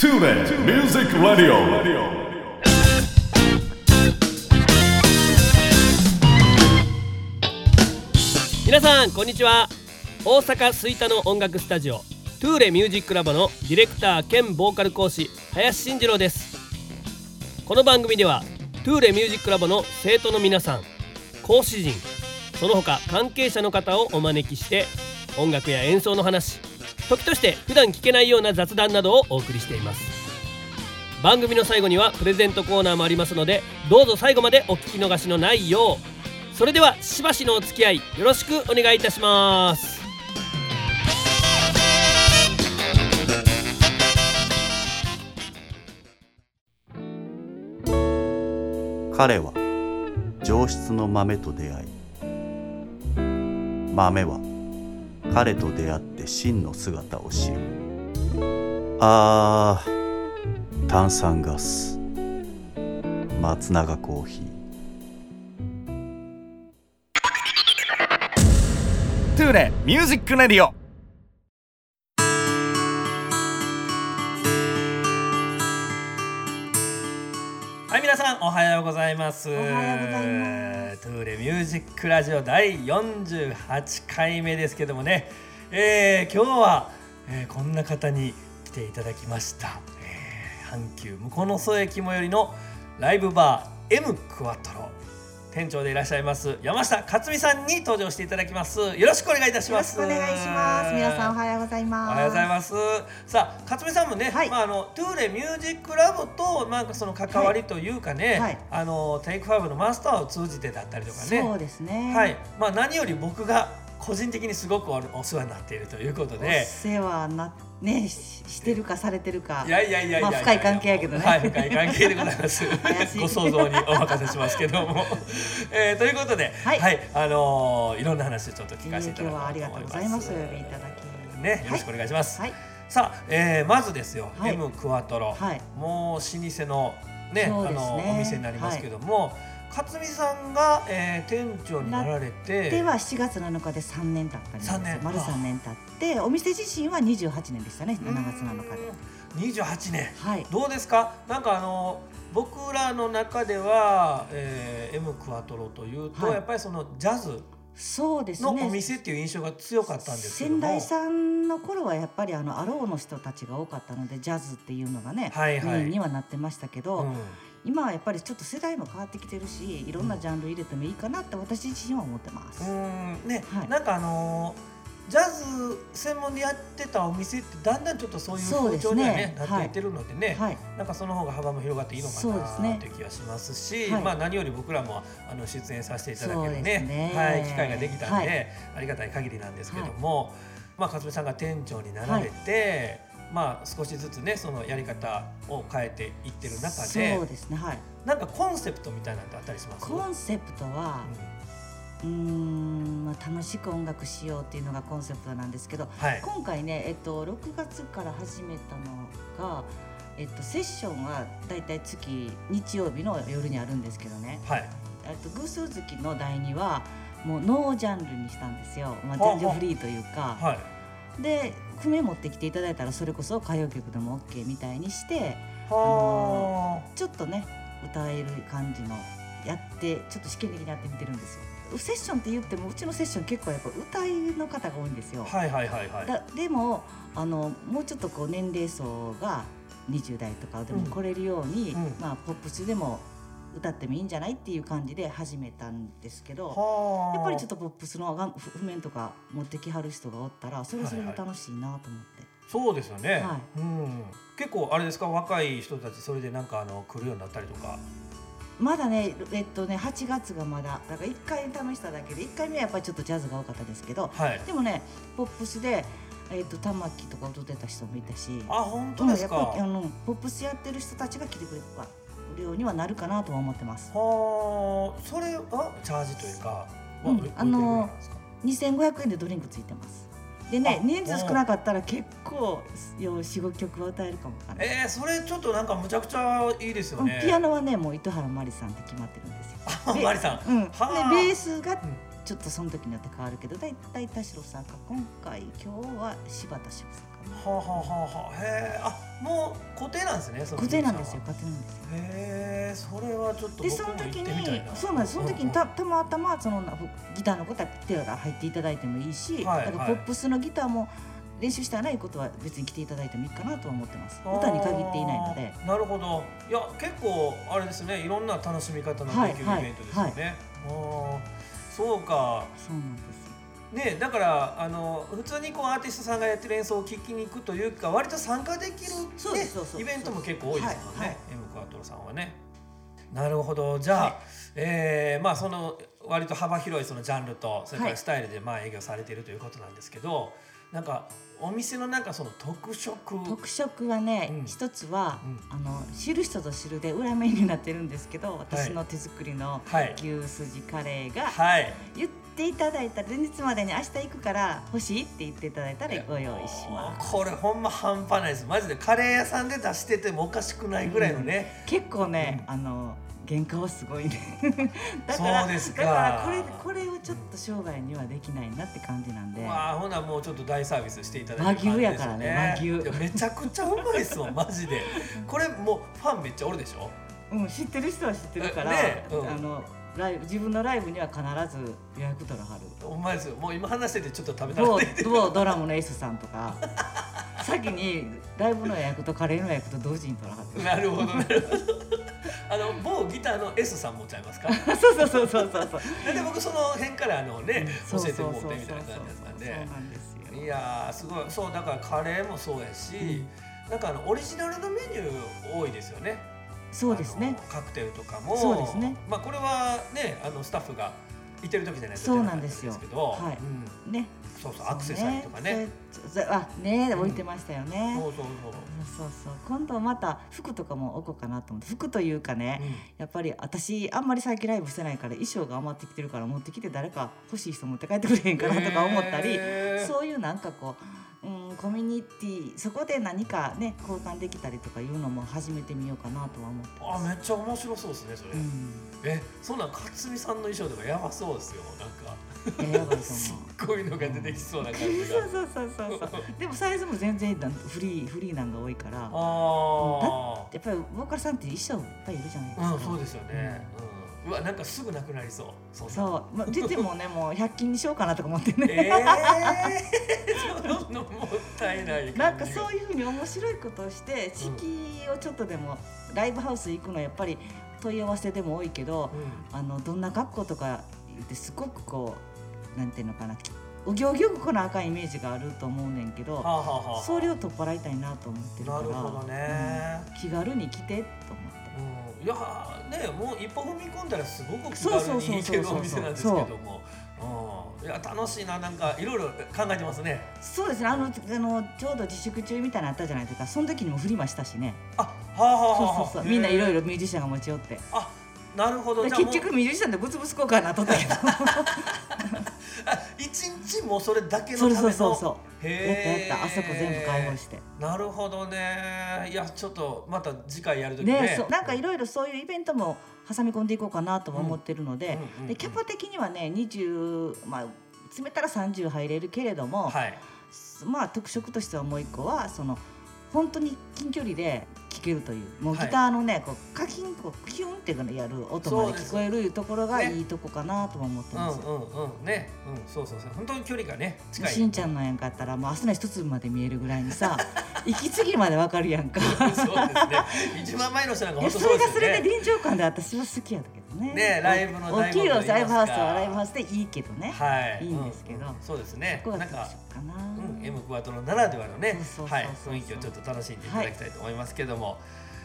Tune in Music Radio. 皆さんこんにちは大阪吹田の音楽スタジオトゥーレミュージックラボのディレクター兼ボーカル講師林慎次郎ですこの番組ではトゥーレミュージックラボの生徒の皆さん講師陣その他関係者の方をお招きして音楽や演奏の話時として普段聞けないような雑談などをお送りしています。番組の最後にはプレゼントコーナーもありますのでどうぞ最後までお聞き逃しのないよう。それではしばしのお付き合いよろしくお願いいたします。彼は上質の豆と出会い豆は彼と出会って真の姿を知る。あー炭酸ガス。松永コーヒー。トゥーレ Music Radio。はい皆さんおはようございます。おはようございックラジオ第48回目ですけどもね、えー、今日は、えー、こんな方に来ていただきました、えー、阪急向の添駅最寄りのライブバー M クワトロ。店長でいらっしゃいます山下克美さんに登場していただきますよろしくお願いいたしますよろしくお願いします。皆さんおはようございます。おはようございます。さあ、勝美さんもね、はいまああのトゥーレミュージックラボとなんかその関わりというかね、はいあのテイクファイブのマスターを通じてだったりとかね、そうですね。はい、まあ何より僕が個人的にすごくおお世話になっているということおで。世話なねししてるかされてるか。いやいやいやまあ深い関係やけどね。はい、深い関係でございます。ご想像にお任せしますけども。えー、ということで、は、はいいあのーいろんな話をちょっと聞かせていただこうと思います。今日はありがとうございます。お呼びいただき。ね、よろしくお願いします。はい。さあ、えー、まずですよ、はい。M クワトロ、はい。もう老舗のねね。あのお店になりますけども、勝美さんが、えー、店長になられてでは7月7日で3年経ったんです年。丸3年経ってお店自身は28年でしたね。7月7日で。28年。はい。どうですか？なんかあの僕らの中では、えー、M クワトロというと、はい。やっぱりそのジャズそうですね。のお店っていう印象が強かったんですけども。仙台さんの頃はやっぱりあのアローの人たちが多かったのでジャズっていうのがね、はいはい。メインにはなってましたけど、うん今はやっぱりちょっと世代も変わってきてるしいろんなジャンル入れてもいいかなって私自身は思ってます。うん。ね、はい。なんかあのージャズ専門でやってたお店ってだんだんちょっとそういう風潮にはねなはいっていってるのでね、はい、なんかその方が幅も広がっていいのかそうですねなという気がしますし、はいまあ何より僕らもあの出演させていただけるねね。はい機会ができたんで、はい。ありがたい限りなんですけども、まあ勝美さんが店長になられて、まあ少しずつねそのやり方を変えていってる中でそうですねはい。なんかコンセプトみたいなのってあったりします？コンセプトはうーん、まあ、楽しく音楽しようっていうのがコンセプトなんですけどうんはい。今回ね、えっと、6月から始めたのが、えっと、セッションはだいたい月日曜日の夜にあるんですけどね。はい。えっと偶数月の第2はもうノージャンルにしたんですよ、まあ全然フリーというか。はい。で譜面持ってきていただいたらそれこそ歌謡曲でも OK みたいにしてはちょっとね歌える感じのやってちょっと試験的にやってみてるんですよ。セッションって言ってもうちのセッション結構やっぱ歌いの方が多いんですよ。あはいはいはいはい。だでもあのもうちょっとこう年齢層が20代とかでも来れるように、うんまあ、ポップスでも歌ってもいいんじゃないっていう感じで始めたんですけど。はあ。やっぱりちょっとポップスのが譜面とか持ってきはる人がおったらそれはそれで楽しいなと思って、そうですよね、はうん、結構あれですか若い人たちそれでなんかあの来るようになったりとか。まだねえっとね8月がまだだから1回試しただけで1回目はやっぱりちょっとジャズが多かったですけどはい。でもねポップスで、えっと玉木とか踊ってた人もいたしあ本当ですか、うんやっぱりあのポップスやってる人たちが来てくれるようにはなるかなとは思ってます。はあそれはチャージというか、はうんあのぐらいなんですか？2500円でドリンクついてます。でねあ人数少なかったら結構45曲は歌えるかもわかんない。えー、それちょっとなんかむちゃくちゃいいですよね。ピアノはねもう糸原麻里さんって決まってるんですよ。あでマリさん。うん、ではあ。ベースがちちょっとその時によって変わるけどだいたい田代さんか今回今日は柴田翔さんかな。はあはあはあはあへえあもう固定なんですね固定なんですよ固定なんですよ。へえそれはちょっとでその時にそうなんです。その時にたたまたまそのギターのことは手が入っていただいてもいいし、はいだからはいポップスのギターも練習したらないことは別に来ていただいてもいいかなとは思ってます。歌に限っていないので。なるほど。いや結構あれですねいろんな楽しみ方のできるイはいベントですよね、あーそうか。そうなんですよ。ねだからあの普通にこうアーティストさんがやってる演奏を聴きに行くというか割と参加できる、そうですそうそう。イベントも結構多いですもんね、はいはい。M クワトロさんはね。なるほど。じゃあ、はい。えーまあその割と幅広いそのジャンルとそれかはいらスタイルでまあ営業されているということなんですけど、なんかお店のなんかその特色。特色はね、うん。一つは、うん。あの知る人ぞ知るで裏メニューになってるんですけど私の手作りのはい。牛すじカレーが、はい。言っていただいたら前日までに明日行くから欲しいって言っていただいたらご用意します。これほんま半端ないです。マジでカレー屋さんで出しててもおかしくないぐらいのね、結構ね、あの原価はすごいね。だからそうですか。だからこれこれをちょっと生涯にはできないなって感じなんで、まあほなもうちょっと大サービスしていただいてる感じですよ和牛やからね和牛。いやめちゃくちゃうまいですもんマジで。これもうファンめっちゃおるでしょ？うん、知ってる人は知ってるから、ねうん。あのライブ自分のライブには必ず予約取らはる。ほんまですよ。もう今話しててちょっと食べたら某って某ドラムの S さんとか。先にライブの予約とカレーの予約と同時に取らはるなるほどなるほどあの某ギターの S さん持っちゃいますか？そうそうそうそうそうそう。なんで僕その辺からあのね教えてもうてみたいな感じだったんでいやーすごい。そうだからカレーもそうやし、なんかあのオリジナルのメニュー多いですよね。そうですね。カクテルとかも。そうですね。まあこれはねあのスタッフがいてる時じゃないとそうなんですよ。はい。うん。ね。そうそうアクセサリーとかね。あね置いてましたよね、そうそうそう、そうそう今度また服とかも置こうかなと思って。服というかね、やっぱり私あんまり最近ライブしてないから衣装が余ってきてるから持ってきて誰か欲しい人持って帰ってくれへんかなとか思ったり、そういうなんかこう、うん、コミュニティそこで何かね交換できたりとかいうのも始めてみようかなとは思ってあめっちゃ面白そうですねそれ、うん。えそんなん勝美さんの衣装とかやばそうですよなんか。いややばいとすっ。ごいのが出てきそうな感じが。そうそうそうそうそう。でもサイズも全然なんフリーフリーなんが多いから。ああやっぱりボーカルさんって衣装いっぱいいるじゃないですか、うんそうですよね、うん、うわなんかすぐなくなりそう。そんなそう、まあ、出てもねもう100均にしようかなとか思ってね、ええー、ったいないなんかそういうふうに面白いことをして敷居をちょっとでもライブハウス行くのやっぱり問い合わせでも多いけど、うん。あのどんな格好とか言ってすごくこうなんていうのかなお行儀よく来なあかんイメージがあると思うねんけど、はあはあはあそれを取っ払いたいなと思ってるからなるほどね。うん。気軽に来てと思って。うん、いやーねもう一歩踏み込んだらすごく気そうそうそうそう軽に行けるお店なんですけども。うんいや楽しいななんかいろいろ考えてますね。そうですね。あのあのちょうど自粛中みたいなのあったじゃないですか。その時にも振りましたしね。あはあはあはあそうはあそう。そうみんないろいろろミュージシャンが持ち寄って。あなるほど。結局ミュージシャンでブツブツ交換なっとったけど。あ一日もうそれだけのための？そうそうそうそう。やったやった。あそこ全部開放して。なるほどね。いやちょっとまた次回やるときねねなんかいろいろそういうイベントも挟み込んでいこうかなとは思ってるので,、うんうんうんうんでキャパ的にはね20まあ詰めたら30入れるけれども、はい。まあ特色としてはもう一個はその本当に近距離で聴けるというもうはい。ギターのね、こうカキンこうキュンっていうのやる音まで聞こえるところがね。いいとこかなとは思ってうんます。うんうんね。うんそうそうそう。本当に距離がね近い。しんちゃんのやんかやったらもう明日の一粒まで見えるぐらいにさ 息継ぎまでわかるやんか。そうですね。一番前の人なんか本当それがそそうですよね。れで臨場感で私は好きやったけどね。ねライブの大きいライブハウスはライブハウスでいいけどね。はい。いいんですけど。うん。うんそうですね。ここがなんか特色かな。うん、M クワトロならではのね雰囲気をちょっと楽しんでいただきたいと思いますけども、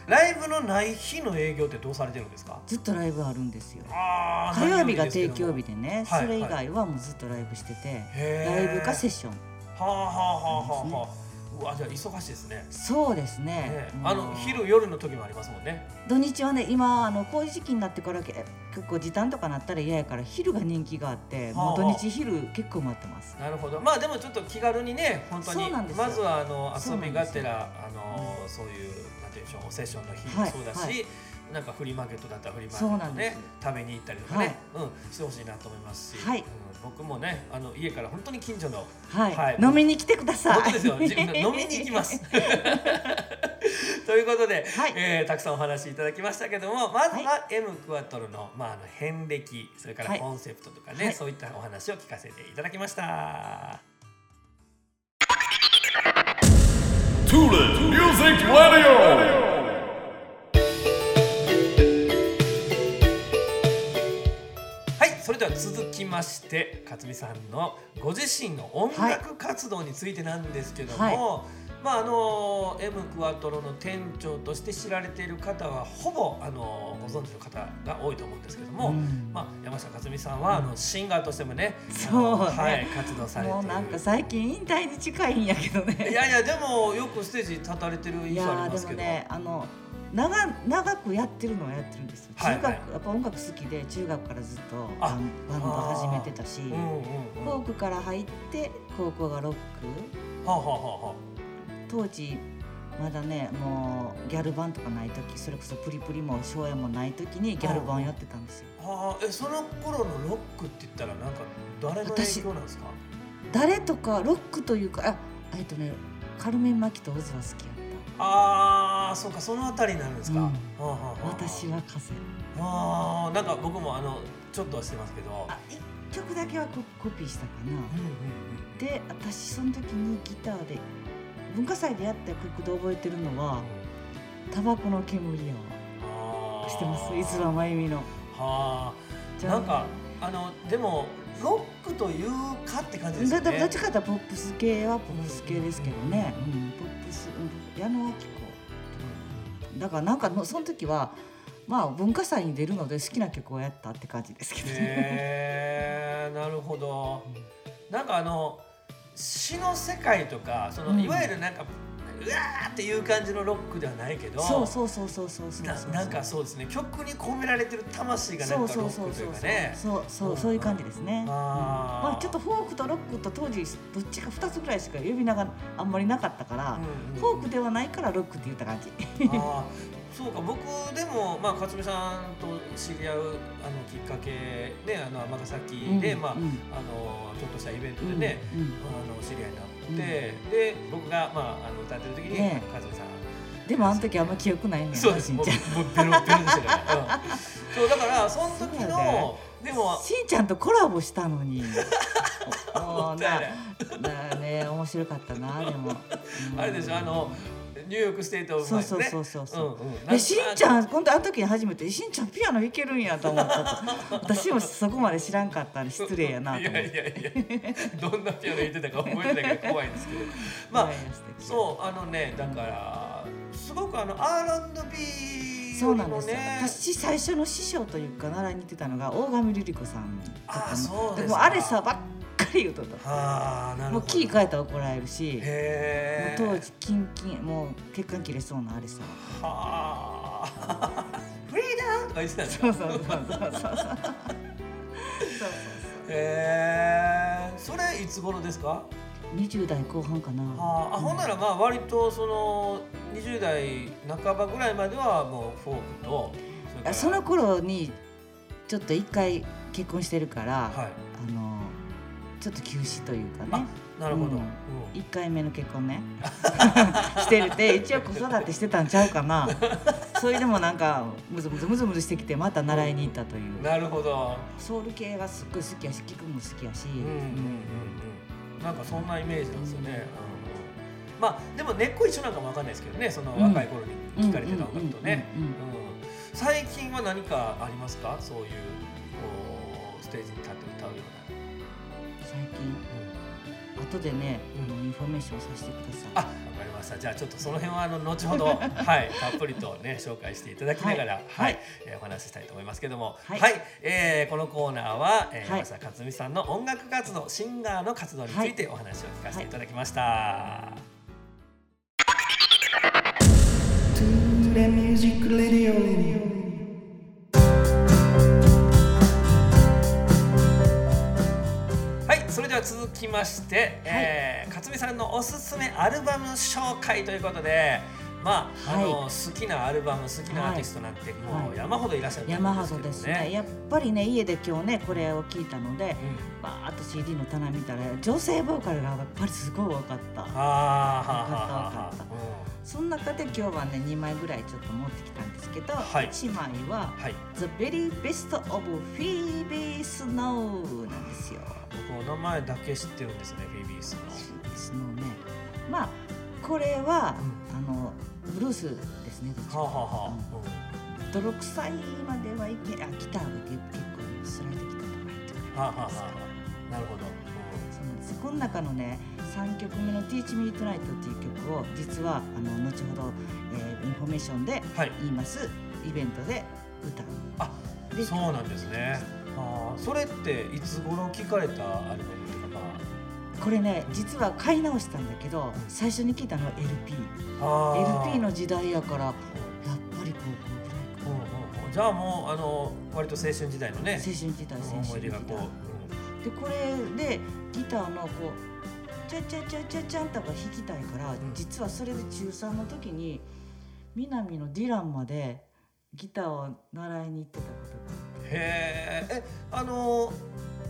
ライブのない日の営業ってどうされてるんですか？ずっとライブあるんよ。あー火曜日が定休日でね、はい。それ以外はもうずっとライブしてて、ライブかセッション。はあはあはあはあはあ。うわじゃあ忙しいですね。そうですね。ねあの昼夜の時もありますもんね。土日はね今あのこういう時期になってからけ結構時短とかなったら嫌やから昼が人気があってはあもう土日昼結構待ってます。なるほど。まあでもちょっと気軽にね本当にそうなんですよ。まずはあの遊びがてらあのそういうなんていうでしょうセッションの日もそうだし、はい。はなんかフリーマーケットだったらフリーマーケットねなんです。食べに行ったりとかね、うんしてほしいなと思いますし、はい。うん僕もねあの家から本当に近所のはい、はい。飲みに来てください。本当ですよ。自 分飲みに行きます。ということで、はい。えーたくさんお話しいただきましたけどもまずは M クワトロの,、まあ、あの遍歴それからはい。コンセプトとかね、はい。そういったお話を聞かせていただきました。いそれでは続きまして勝美さんのご自身の音楽活動についてなんですけども、はい。まああの M クワトロの店長として知られている方はほぼあのご存知の方が多いと思うんですけども、うん。まあ、山下克美さんはあのシンガーとしてもね、そうね。はい、活動されてもうなんか最近引退に近いんやけどいねやいやでもよくステージ立たれてる印い象あやーですもりまけどねあの長長くやってるのはやってるんですよ。中学、はい。はいやっぱ音楽好きで中学からずっとあバンバンド始めてたしうんうんうんフォークから入って高校がロック。はあ、はあは当時まだねもうギャルバンとかない時それこそプリプリも昭和もない時にギャルバンやってたんですよ。あはあ、えその頃のロックって言ったらなんか誰の影響なんですか？誰とかロックというかあえっとねカルメン・マキとオズは好きやっああそうかそのあたりになるんですか、うん。私は風ああなんか僕もあのちょっとはしてますけど。あ一曲だけはココピーしたかな。うんうんうん。で私その時にギターで文化祭でやった曲で覚えてるのは「タバコの煙やあー。知ってます伊豆真由美の。はあ。なんかあのでもロックというかって感じですよね。どっちかというとポップス系はポップス系ですけどね、うん。ポップス、うん、矢野明子だからなんかのその時はまあ文化祭に出るので好きな曲をやったって感じですけどね。へえなるほど。なんかあの詩の世界とかその、うん。いわゆるなんかうわーっていう感じのロックではないけどそうそうそうそうそうそうなそう。なんかそうですね。曲に込められてる魂がなそうんかそうそうそうロックというかねそうそうそういう感じですね。まあちょっとフォークとロックと当時どっちか二つぐらいしか呼び名があんまりなかったから、うんうんフォークではないからロックって言った感じ。あーそうか。僕でもまあ勝美さんと知り合うあのきっかけねあの尼崎で、まあうん。あのちょっとしたイベントでね、あの知り合いになって、で僕がまああの歌ってる時に、ね勝美さん。でもあの時あんま記憶ないねんなそうです。もうしんちゃん。もうベロベロでしたから、うん。そうだからその時のでもしんちゃんとコラボしたのに。もうなね面白かったなでも。うんあれでしょあのニューヨークステートね。そうそうそうそうそう。うんうん。えしんちゃなんん今度あの時に初めて「しんちゃんピアノ弾けるんや」と思った。と私もそこまで知らんかったんで失礼やなと思って。いやいやいや。どんなピアノ弾いてたか覚えてないから怖いんですけど。まあそうあのねだからすごくあの R&B そうなんですよ、ね。私最初の師匠というか習いに行ってたのが大上留利子さんとあかそうですか。もうあれさばっ言うとったあなるほど。もうキー変えたら怒られるしへもう当時キンキンもう血管切れそうなあれさ。はあ。フリーダーとか言ってたそうそうそうそうそう。そうそうへえ、それいつ頃ですか？20代後半かな、はあ、あ、ほんならまあ割とその20代半ばぐらいまではもうフォークとその頃にちょっと一回結婚してるから、はい、あのちょっと休止というかね。なるほど、うん。うん。一回目の結婚ね。してるって一応子育てしてたんちゃうかな。それでもなんかムズムズムズムズしてきてまた習いに行ったという。なるほど。ソウル系がすっごい好きやし聞くのも好きやし、うんうんうんうん。なんかそんなイメージなんですよね、うん。まあでも根っこ一緒なんかもわかんないですけどね。その若い頃に聞かれてた音楽とね。うん。うんうんうんうん。最近は何かありますか？そういうこうステージに立って歌うよ最近。うな、後でね、うん。あのインフォメーションさせてください。あわかりました。じゃあちょっとその辺はあの後ほどはい たっぷりとね紹介していただきながらは、はい。いえーお話ししたいと思いますけども。は、はいいえーこのコーナーは、えーはい。山下かつみさんの音楽活動シンガーの活動についてお話を聞かせていただきました。はい、それは続きまして、えー勝美さんのおすすめアルバム紹介ということで、まあ、はい。あの好きなアルバム好きなアーティストなんてもう山ほどいらっしゃると思山ほうんですけどどですね。やっぱりね家で今日ねこれを聞いたのでうん。バーッと CD の棚見たら女性ボーカルがやっぱりすごい多かった。はあはあはあはあわかその中で今日はね2枚ぐらいちょっと持ってきたんですけど、はい。1枚はうんはい。The Very Best of Phoebe Snow なんですよ。僕お名前だけ知ってるんですねフィービースの Phoebe Snow ね。まあこれは、あのブルースですね。どっちか。はあはあはうん。泥臭いまではいけあギターが結構スライドギターとか入ってくるあはあはあはあ。なるほど。そうなんです。この中のね3曲目の「Teach Me Tonight」っていう曲を実はあの後ほど、えーインフォメーションではい。言います。イベントで歌う。あでそうなんですね。あ。ーそれっていつ頃聞かれたアルバムっていうかまこれね実は買い直したんだけど最初に聞いたのは LP LP の時代やからやっぱり高校ぐうんうんう。んじゃあもうあの割と青春時代のね。らいか青春時代青春時代。思い出がこう、でこれでギターのこうチャチャチャチャチャンとか弾きたいから、ん。実はそれで中3の時に南のディランまでギターを習いに行ってたことうん、へええあの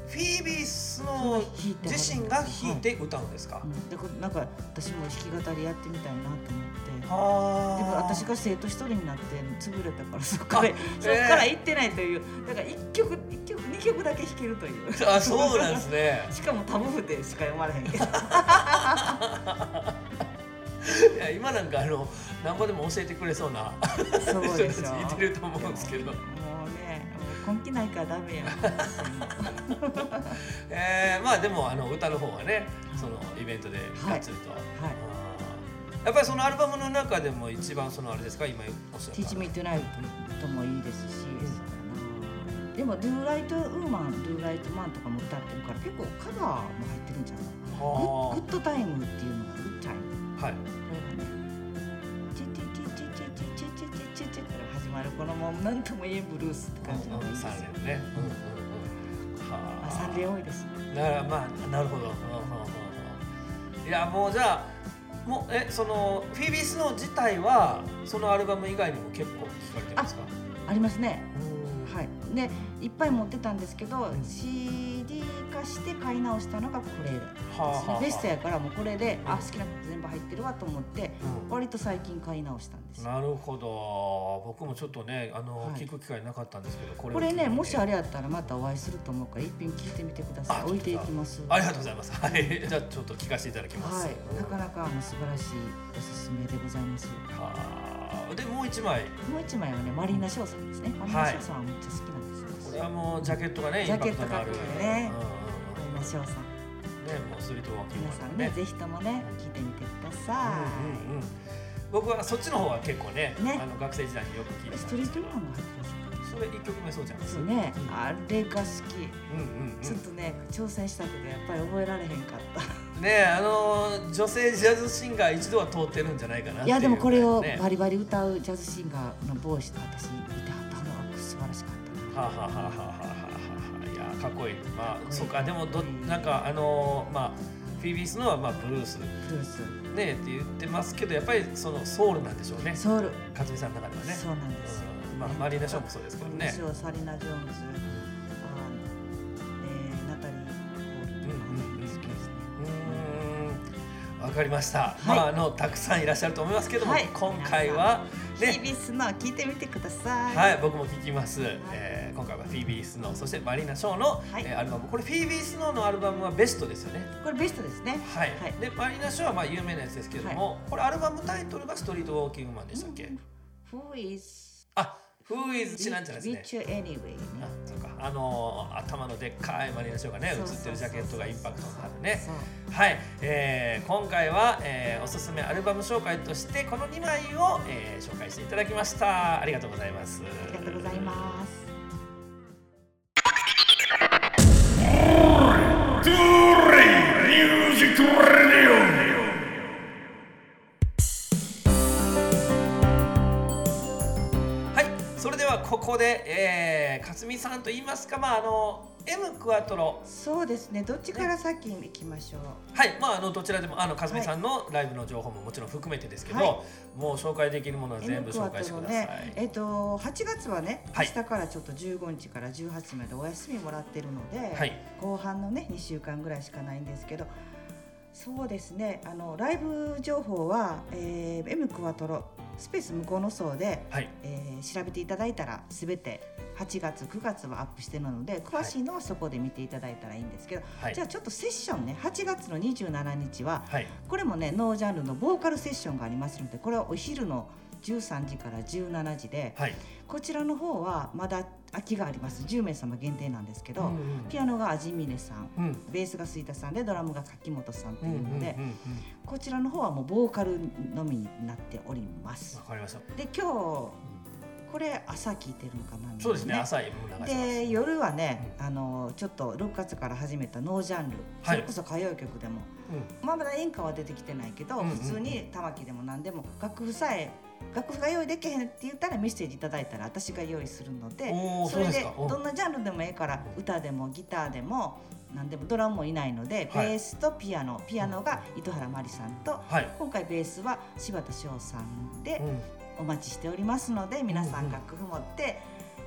フィービースの自身が弾いて歌うんですか、が、うん、でこなんか私も弾き語りやってみたいなと思って。はあ。でも私が生徒一人になって潰れたからそこからあそこから行ってないという。だから1曲一曲2曲だけ弾けるという。あそうなんですね。しかもタブ譜でしか読まれへんけど。いや今なんかあの何ぼでも教えてくれそうなそう人でしょたちいてると思うんですけど根気ないからダメよ えー、まあでもあの歌の方はねそのイベントでがっつりと、はい。あー。やっぱりそのアルバムの中でも一番そのあれですか？今おっしゃった。Teach Me Tonight ともいいですし、でも Do Right Woman Do Right Man とかも歌ってるから結構カバーも入ってるんじゃないは Good Time っていうのが Good Time あはいこのもう何とも言えんブルースって感じのがいいですよ三連ね、うんうんうん、はあ。三連多いですならまあなるほど、いやもうじゃあもうえそのフィービースノー自体はそのアルバム以外にも結構聞かれてますか？ありますね。うんはい。でいっぱい持ってたんですけど、ん。CD 化して買い直したのがこれ。はあはあはあベストやからもうこれであ好きなこと全部入ってるわと思ってうん。割と最近買い直したんですよ。なるほど。僕もちょっとねあの、はい。聞く機会なかったんですけどこれこれねもしあれれやったらまたお会いすると思うから一品聞いてみてくださあい。置いていきます。ありがとうございます。はい。じゃあちょっと聞かせていただきます。はい。なかなかあの素晴らしいおすすめでございます。はあでもう一枚。もう一枚はねマリーナ・ショーさんですね。マリーナ・ショーさんはめっちゃ好きなんですよ、これはもうジャケットがねジャケットかっこいいね。マリーナ・ショーさん。ねもうストリートワーキング。皆さんねぜひともね聞いてみてください、うんうんうん僕はそっちの方は結構ねね。あの学生時代によく聞いてストリートマンが入ってますそれ一曲目そうじゃんそうね。あれが好き。うんうんうん。ちょっとね挑戦したくてやっぱり覚えられへんかったねあの女性ジャズシンガー一度は通ってるんじゃないかないやでもこれをね。バリバリ歌うジャズシンガーのボーイスと私見てはったのは素晴らしかった。なはあ、はあはあはあはあはあ、いやかっこいい。まあそうかでもどなんかあのまあフィービースのはまあブルース。ブルース。ねって言ってますけどやっぱりそのソウルなんでしょうね。ソウル。勝美さんの中ではね。そうなんですよ。うん。まあマリーナ・ショーもそうですけどね。マリーナ・ジョーンズかりました、い。まああのたくさんいらっしゃると思いますけども、はい。今回はね。ヒービスの聞いてみてください。はい、僕も聞きます、えー今回はフィービー・スノーそしてマリーナ・ショーの、はい。えーアルバム。これフィービー・スノーのアルバムはベストですよね。これベストですね。はい、はい。でマリーナ・ショーはまあ有名なやつですけれども、これアルバムタイトルが「ストリート・ウォーキング・マン」でしたっけ、Who is あ「Who is 知らんじゃないですね。Anyway ねあのー頭のでっかいマリーナ・ショーがね映ってるジャケットがインパクトのあるね。はい、えー今回は、えーおすすめアルバム紹介としてこの2枚を、えー紹介していただきました。ありがとうございます。ありがとうございます。Touré Music Radio. はいそれではここで、えー、勝美さんと言いますかまああの M クワトロ。そうですね。どっちから先に行きましょう？はい。まああのどちらでもあのかすみさんのライブの情報ももちろん含めてですけど、はい。もう紹介できるものは全部紹介してください、ね。えっ、と8月はねはい。明日からちょっと15日から18日までお休みもらってるので、はい。後半のね2週間ぐらいしかないんですけどそうですね。あのライブ情報は、えー、M クワトロスペース向こうの層で、はい。えー調べていただいたらすべて8月9月はアップしてるので詳しいのはそこで見ていただいたらいいんですけど、はい。じゃあちょっとセッションね8月の27日ははい。これもねノージャンルのボーカルセッションがありますのでこれはお昼の13時から17時ではい。こちらの方はまだ空きがあります。10名様限定なんですけど、うんうん。ピアノが味峰さんうん。ベースが吹田さんでドラムが柿本さんとうんいうので、うんうんうんこちらの方はもうボーカルのみになっております。わ。かりました。で今日これ朝聞いてるのかな、そうですね。朝で夜はね、あのちょっと6月から始めたノージャンル、はい。それこそ歌謡曲でも、うまあまだ演歌は出てきてないけど、うんうんうん。普通に玉木でも何でも楽譜さえ楽譜が用意できへんって言ったらメッセージいただいたら私が用意するのでそれでどんなジャンルでもええから歌でもギターでも何でもドラムもいないので、はい。ベースとピアノピアノが糸原真理さんとはい、今回ベースは柴田翔さんでうん。お待ちしておりますので皆さうん楽譜持って、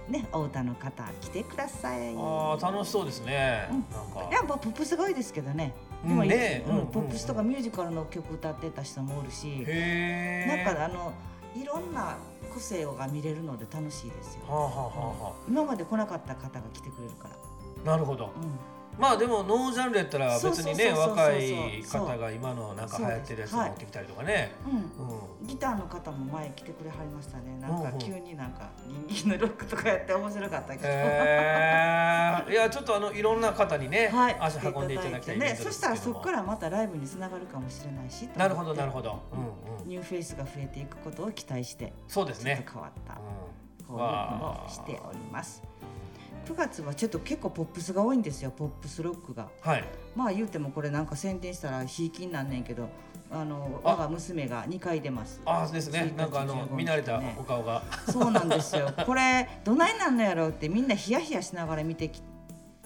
ね、お歌の方来てください。あー楽しそうですね、うん。なんか。いやまあポップスが多いですけどね。うんでもねうんうんポップスとかミュージカルの曲歌ってた人もおるし、なんかあのいろんな個性が見れるので楽しいですよ。はあはあはあは今まで来なかった方が来てくれるから。あなるほどうんまあでもノージャンルやったら別にね若い方が今のなんか流行ってるやつ持ってきたりとかね、うん、ギターの方も前来てくれはりましたね。なんか急になんかギンギンのロックとかやって面白かったけど。えー、いやちょっとあのいろんな方にね、はい、足運んでいただきたいね、そしたらそこからまたライブにつながるかもしれないしなるほどなるほほど、うんうん、ニューフェイスが増えていくことを期待してそうですね。変わったうこういうのをしております9月はちょっと結構ポップスが多いんですよポップスロックが。ん、はい。まあ言うてもこれなんか宣伝したらひいきになんねんけどあのあ。我が娘が2回出ます。ああですね。1日なんかあの15見慣れたねお顔が。そうなんですよ。これどないなんのやろうってみんなヒヤヒヤしながら見てき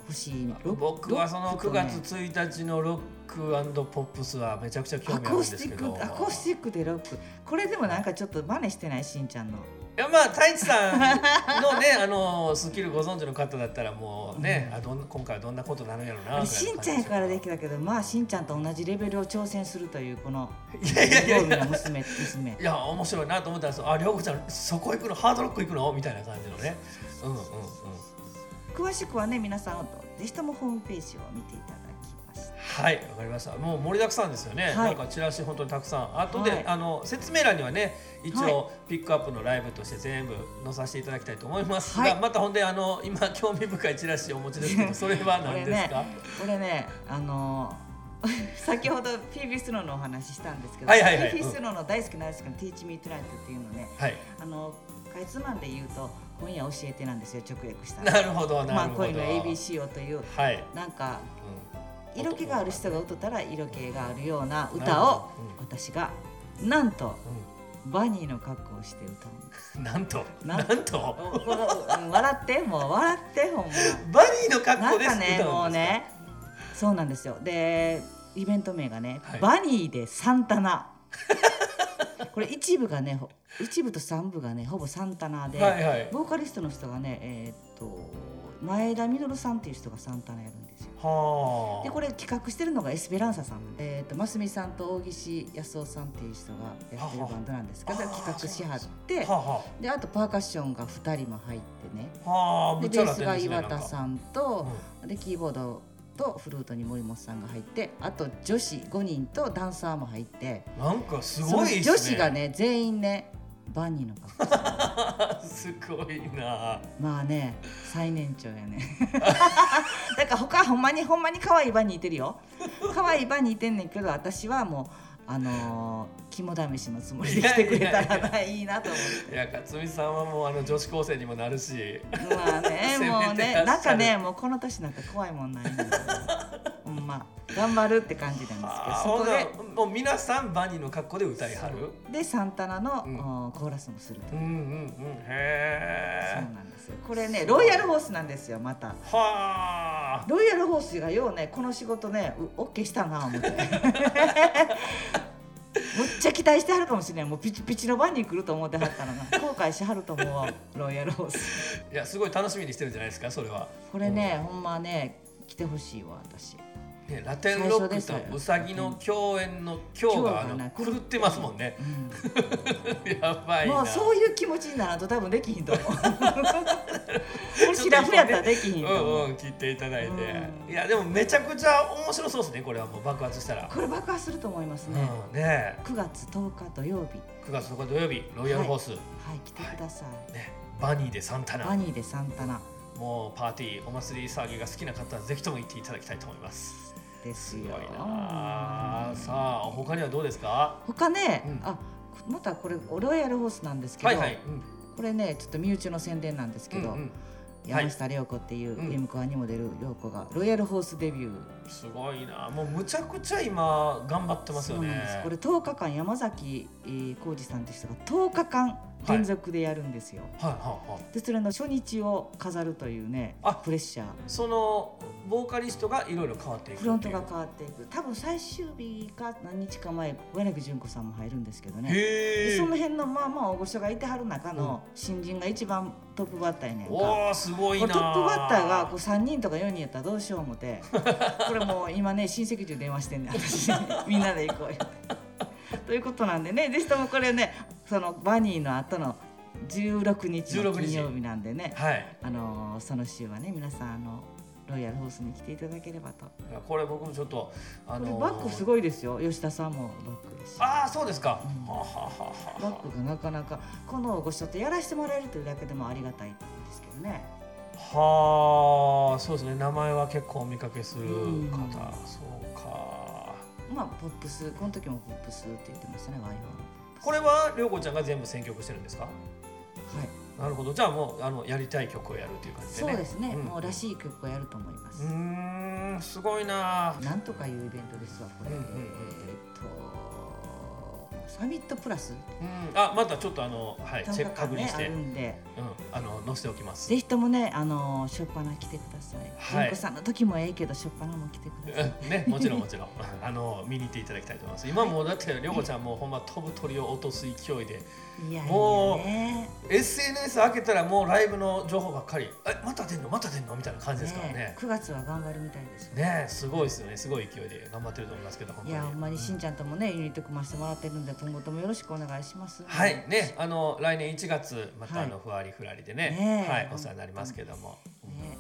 ほしいロ僕はその9ロックとね。月1日のロックポップスはめちゃくちゃ興ア味あるんですけど。ックアコースティックでロック。これでもなんかちょっと真似してない？しんちゃんのいやまあ太一さんのね あのスキルご存知の方だったらもうね、あどん今回はどんなことになるんやろうなしんちゃんやからできたけどまあしんちゃんと同じレベルを挑戦するというこのいやいやいやいや。の娘娘。いや面白いなと思ったらそうあ涼子ちゃんそこ行くの？ハードロック行くの？みたいな感じのね。うんうんうん。詳しくはね皆さんぜひともホームページを見ていただきますはいわかりました。もう盛りだくさんですよね、はい。なんかチラシ本当にたくさん。あとで、はい。あの説明欄にはね一はい。応ピックアップのライブとして全部載させていただきたいと思いますが、はい。またほんであの今興味深いチラシをお持ちですけど それは何ですか、これねあの 先ほど PB スローのお話したんですけど、はいはいはい。PB スローの大好きな大好きな Teach Me Tonight っていうのねはい。あのかいつまんで言うと今夜教えてなんですよ直訳したらなるほどなるほど、まあ恋の ABC をというはい、なんかうん色気がある人が歌ったら色気があるような歌を私がなんとうバニーの格好をして歌うんです。んなんとななんとおこのうん笑ってもう笑ってほんバニーの格ま。な好ですんかねもうねそうなんですよ。でイベント名がね、はいバニーでサンタナ。これ一部がねほ一部と三部がねほぼサンタナで、はいはいボーカリストの人がねえーっと前田実さんっていう人がサンタナやるんですよ。はあ。でこれ企画してるのがエスペランサさん、えー、とますみさんと大岸康夫さんっていう人がやってるバンドなんですけど企画しはってであとパーカッションが2人も入ってね。でベースが岩田さんとなん。かでキーボードとフルートに森本さんが入ってあと女子5人とダンサーも入って。うんなんかすごいね。女子がね全員ねバニーの格好 すごいな。まあね最年長やね。だから他ほんまにほんまに可愛いバニーいてるよ。可愛いバニーいてんねんけど私はもうあのー肝試しのつもりで来てくれたらないいなと思って。いや勝美さんはもうあの女子高生にもなるし。まあね もうねなんかねもうこの年なんか怖いもんないま頑張るって感じなんですけどあそこでもう皆さんバニーの格好で歌いはる？でサンタナの、コーラスもすると。うんうんうんそうなんですよ。これねロイヤルホースなんですよまた。ははロイヤルホースがようねこの仕事ねうオッケーしたな思って。むっちゃ期待してはるかもしれないもうピチピチの番に来ると思ってはったのが後悔しはると思うわロイヤルホース。いいやすごい楽しみにしてるんじゃないですかそれは。これね、ほんまね来てほしいわ私ね、ラテンロックとウサギの共演の今日があの狂ってますもんね。やばいな。もうそういう気持ちにならんと多分できひんと思う。俺シラフやったらできひんう、うんうん聞いていただいて、うん。いやでもめちゃくちゃ面白そうですねこれはもう爆発したら。これ爆発すると思いますね、うん、ね9月10日土曜日。9月10日土曜日ロイヤルホース、はい来てください、ねバニーでサンタナ。バニーでサンタナ。もうパーティーお祭り騒ぎが好きな方はぜひとも行っていただきたいと思います。ですよ。すあ。さあ他にはどうですか？他ね、うん。あまたこれロイヤルホースなんですけど、はいはい。これねちょっと身内の宣伝なんですけど、うんうん。山下涼子っていううん。M コアにも出る涼子がロイヤルホースデビューすごいな。もうむちゃくちゃ今頑張ってますよね。これ10日間山崎えー浩二さんって人が10日間連続でやるんですよ、はいはいはい。でそれの初日を飾るというねあプレッシャー。そのボーカリストがいろいろ変わっていくフロントが変わっていく。多分最終日か何日か前小柳純子さんも入るんですけどね。でその辺のまあまあ大御所がいてはる中の新人が一番トップバッターやねんか。おおすごいなトップバッターがこう3人とか4人やったらどうしよう思って これもう今ね親戚中電話してんねん。私 みんなで行こうよ。ということなんでねぜひともこれねそのバニーの後の16日の16日金曜日なんでねはい。あのーその週はね皆さんあのロイヤルホースに来ていただければと、これ僕もちょっとあのーバッグすごいですよ。吉田さんもバッグですし。ああそうですか、うん。はあはあは。バッグがなかなかこのご所とやらせてもらえるというだけでもありがたいんですけどね。あはあそうですね。名前は結構お見かけする方、うん。そうか。まあポップスこの時もポップスって言ってましたねワイワンこれは涼子ちゃんが全部選曲してるんですか？はい。なるほど。じゃあもうあのやりたい曲をやるっていう感じでね。そうですね、ん。もうらしい曲をやると思います、うーんすごいな。なんとかいうイベントですわこれ、うんうんうん。えーっとサミットプラス？うん。あまたちょっとあのはいチェック確認して、あるんで。うん。あの載せておきます。ぜひともねあの初っ端来てください。はい。純子さんの時もええけど初っ端も来てください。うん。ね、もちろんもちろん。あの見に行っていただきたいと思います。今もうだって涼子ちゃんもうほんま飛ぶ鳥を落とす勢いで。いやもうね SNS 開けたらもうライブの情報ばっかり。えまた出んの？また出んの？みたいな感じですからね。ね9月は頑張るみたいですよ。ねすごいですよね。すごい勢いで頑張ってると思いますけど本当に。いやほんまにしんちゃんともねユニット組ませてもらってるんで今後ともよろしくお願いします。はい。ね。あの来年1月またあのはふわりふらりでね。はい。お世話になりますけども。ね。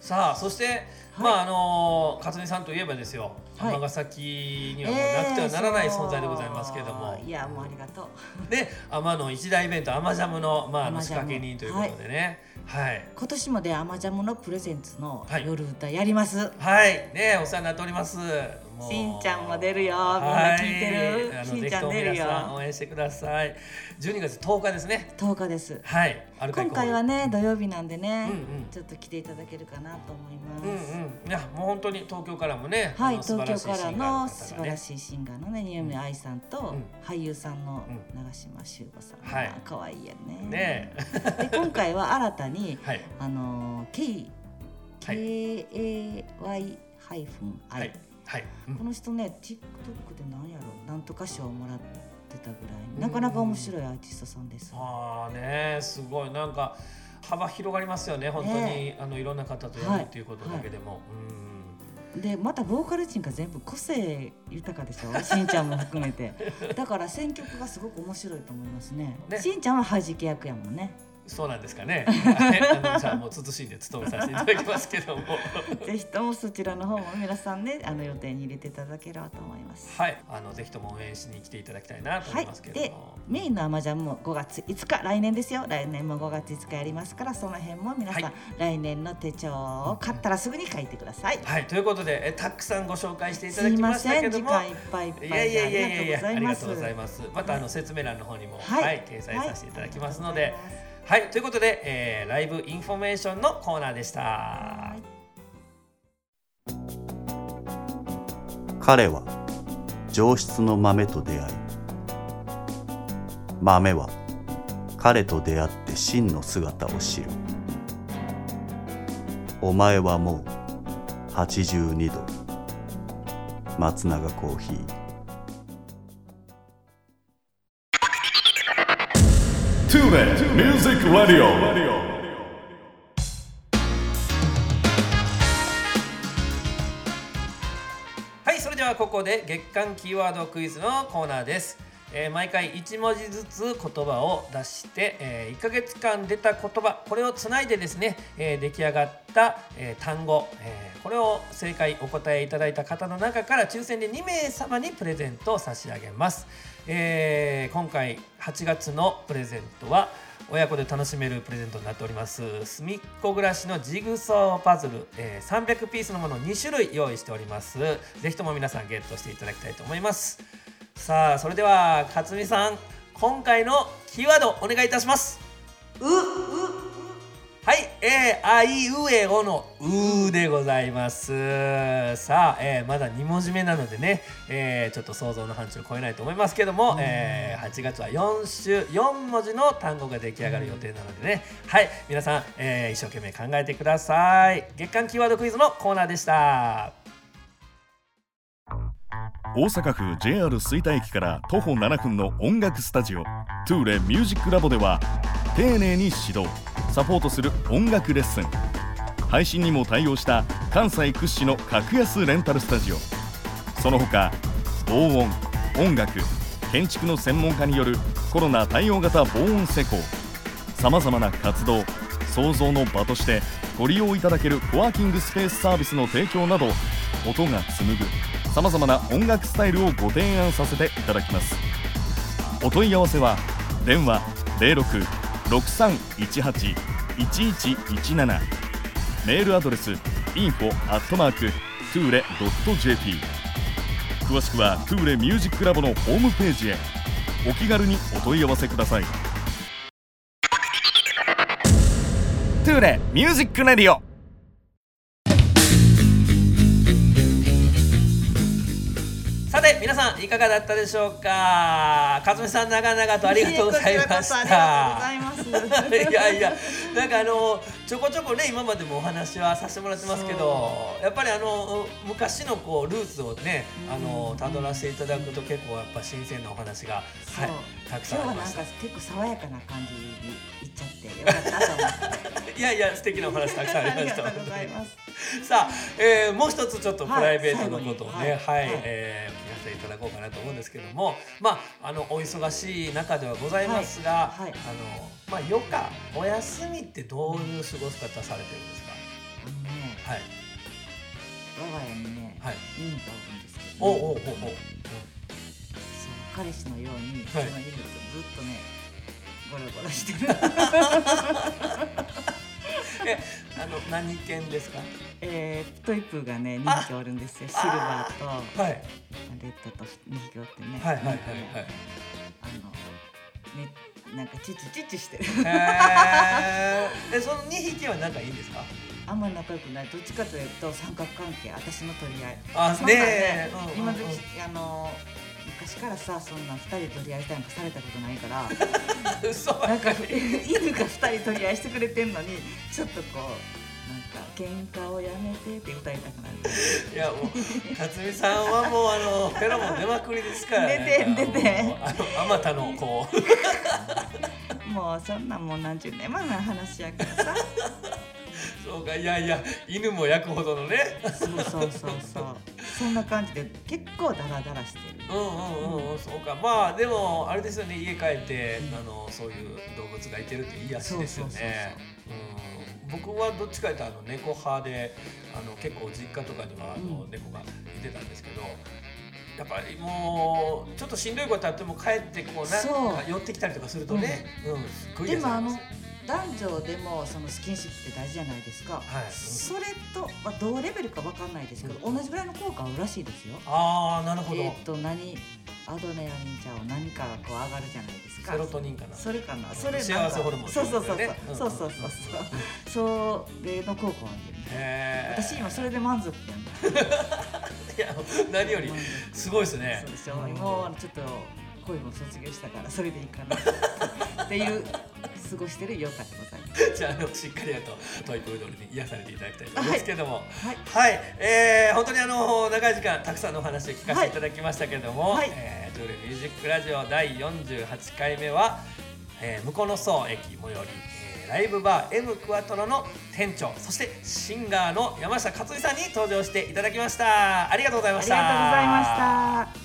さあそして、まああの勝美さんといえばですよ。はい。尼崎にはもうなくてはならない存在でございますけども、いやもうありがとう。で、天の一大イベント、アマジャムの、まあ、あの仕掛け人ということでね。はい。今年もでアマジャムのプレゼンツのはい。夜歌やります、はい、ね、お世話になっております。しんちゃんも出るよ。みんな聞いてる？しんちゃん出るよ。応援してください。12月10日ですね。10日です。はい、今回はね土曜日なんでね、うんうん。ちょっと来ていただけるかなと思いうんます、うん、いや、もう本当に東京からもね。はい東京かららしいシンガーの素晴らしいシンガーのね二宮愛さんと、うん。俳優さんのう長嶋修吾さん、はい。まあ可愛いやね。ねで今回は新たに はい、あの K はい。KAY ハイフンは I い、はい。うん。この人ね TikTok で何やろなんとか賞をもらってたぐらい。なかなか面白いアーティストさんです。ああねすごい。なんか幅広がりますよね本当に、ね。あのいろんな方とやはいるっていうことだけでも、でまたボーカル陣が全部個性豊かでしょ？しんちゃんも含めて。だから選曲がすごく面白いと思いますね。ね。しんちゃんははじけ役やもんね。うん、そうなんですかね。はいじゃあもう慎んで務めさせていただきますけども。ぜひともそちらの方も皆さんねあの予定に入れていただければと思います。はいあのぜひとも応援しに来ていただきたいなと思はいいますけれどでも、メインのアマジャンも5月5日来年ですよ。来年も5月5日やりますからその辺も皆さん、はい。来年の手帳を買ったらすぐに書いてください、はいということでえたくさんご紹介していただきましたけども。時間いっぱいいっぱいで。いやいやいやいやいやあありがとうございます。すまたあの説明欄の方にもはい。はい、掲載させていただきますので、はいということで、えーライブインフォメーションのコーナーでした。彼は上質の豆と出会い豆は彼と出会って真の姿を知るお前はもう82度松永コーヒーはいそれではここで月間キーワードクイズのコーナーです、えー毎回1文字ずつ言葉を出して、え1ヶ月間出た言葉これをつないでですね、えー出来上がった、えー単語、えーこれを正解お答えいただいた方の中から抽選で2名様にプレゼントを差し上げます、えー今回8月のプレゼントは親子で楽しめるプレゼントになっております。隅っこ暮らしのジグソーパズル、えー300ピースのものを2種類用意しております。ぜひとも皆さんゲットしていただきたいと思います。さあそれでは勝美さん今回のキーワードお願いいたします。うう。はい、えー、あいうえおのうでございます。さあ、えーまだ2文字目なのでね、えーちょっと想像の範疇を超えないと思いますけども、えー8月は4週4文字の単語が出来上がる予定なのでね、はい、皆さん、えー一生懸命考えてください。月間キーワードクイズのコーナーでした。大阪府 JR 吹田駅から徒歩7分の音楽スタジオトゥーレミュージックラボでは丁寧に指導サポートする音楽レッスン。配信にも対応した関西屈指の格安レンタルスタジオ。その他防音音楽建築の専門家によるコロナ対応型防音施工。さまざまな活動創造の場としてご利用いただけるコワーキングスペースサービスの提供など音が紡ぐさまざまな音楽スタイルをご提案させていただきます。お問い合わせは電話06 0663181117メールアドレス info tule.jp 詳しくはトゥーレミュージックラボのホームページへ。お気軽にお問い合わせください。トゥーレミュージックレディオ。さて皆さんいかがだったでしょうか？勝美さん長々とありがとうございました。ありがとうござ いやいやなんかあのちょこちょこね今までもお話はさせてもらってますけどやっぱりあの昔のこうルーツをねあの辿らせていただくと結構やっぱ新鮮なお話が、はい、たくさんありまし今日はなんか結構爽やかな感じにいっちゃって よかったと思って。たいやいや素敵なお話たくさんありました。ありがとうございます。さあ、えーもう一つちょっとプライベートのことをね、はい、はいはい。えーお聞かせいただこうかなと思うんですけども、まああのお忙しい中ではございますが、はい。はい。あのまあ余暇お休みってどういう過ごし方されてるんですか？あのね、はい我が家にね、はい。犬がおるんですけど、おうおうおうおう。そう彼氏のように、はいその犬とずっとね、ゴロゴロしてる。え、あの何犬ですか？えー、トイプーがね、2匹おるんですよ。シルバーとはいレッドと2匹おってね。はいはいはいはい。あのね、なんかチュチュチュチュしてる。え、その二匹は仲いいんですか？あんまり仲良くない。どっちかというと三角関係、私の取り合い。あねえうんうんうん今時あの昔からさそんな二人取り合いしたんかされたことないから なんか。犬が二人取り合いしてくれてんのにちょっとこう喧嘩をやめてって歌いたくなる。いやもう勝美さんはもうあのフェロモン出まくりですから。ね。出て出て。あまたのこう。もうそんなんもう何十年前の話やからさ。そうかいやいや犬も焼くほどのね。そうそうそうそう。そんな感じで結構ダラダラしてる。うんうんうんうんそうか。まあでもあれですよね。家帰ってあのそういう動物がいてるっていいやつですよね。うん僕はどっちかというとあの猫派であの結構実家とかにはあのうん猫がいてたんですけど。やっぱりもうちょっとしんどいことあっても帰ってこうな寄ってきたりとかするとね、うん、でもあの男女でもそのスキンシップって大事じゃないですか、はい。それと、まあ、同レベルかわかんないですけど、同じぐらいの効果あるらしいですよ。ああなるほど、えっ、と何アドレナリンちゃう何かがこう上がるじゃないですか。セロトニンかな。それかな。それ幸か。せホルモン。そうそうそうそう、そうそうそうそう。それの効果はあるよねへー。私今それで満足やん。いや何よりすごいですね。そうでしょ、うん。もうちょっと恋も卒業したからそれでいいかな。っていうす過ごしているヨタでございます。じゃああのしっかりとトイプードルに癒されていただきたいと思いますけども。はい、はい、えー、本当にあの長い時間たくさんのお話を聞かせていただきましたけども、はい。えー、トゥーレミュージックラジオ第48回目は、えー、向こうの層駅最寄り、えー、ライブバー M クワトロの店長そしてシンガーの山下克美さんに登場していただきました。ありがとうございました。ありがとうございました。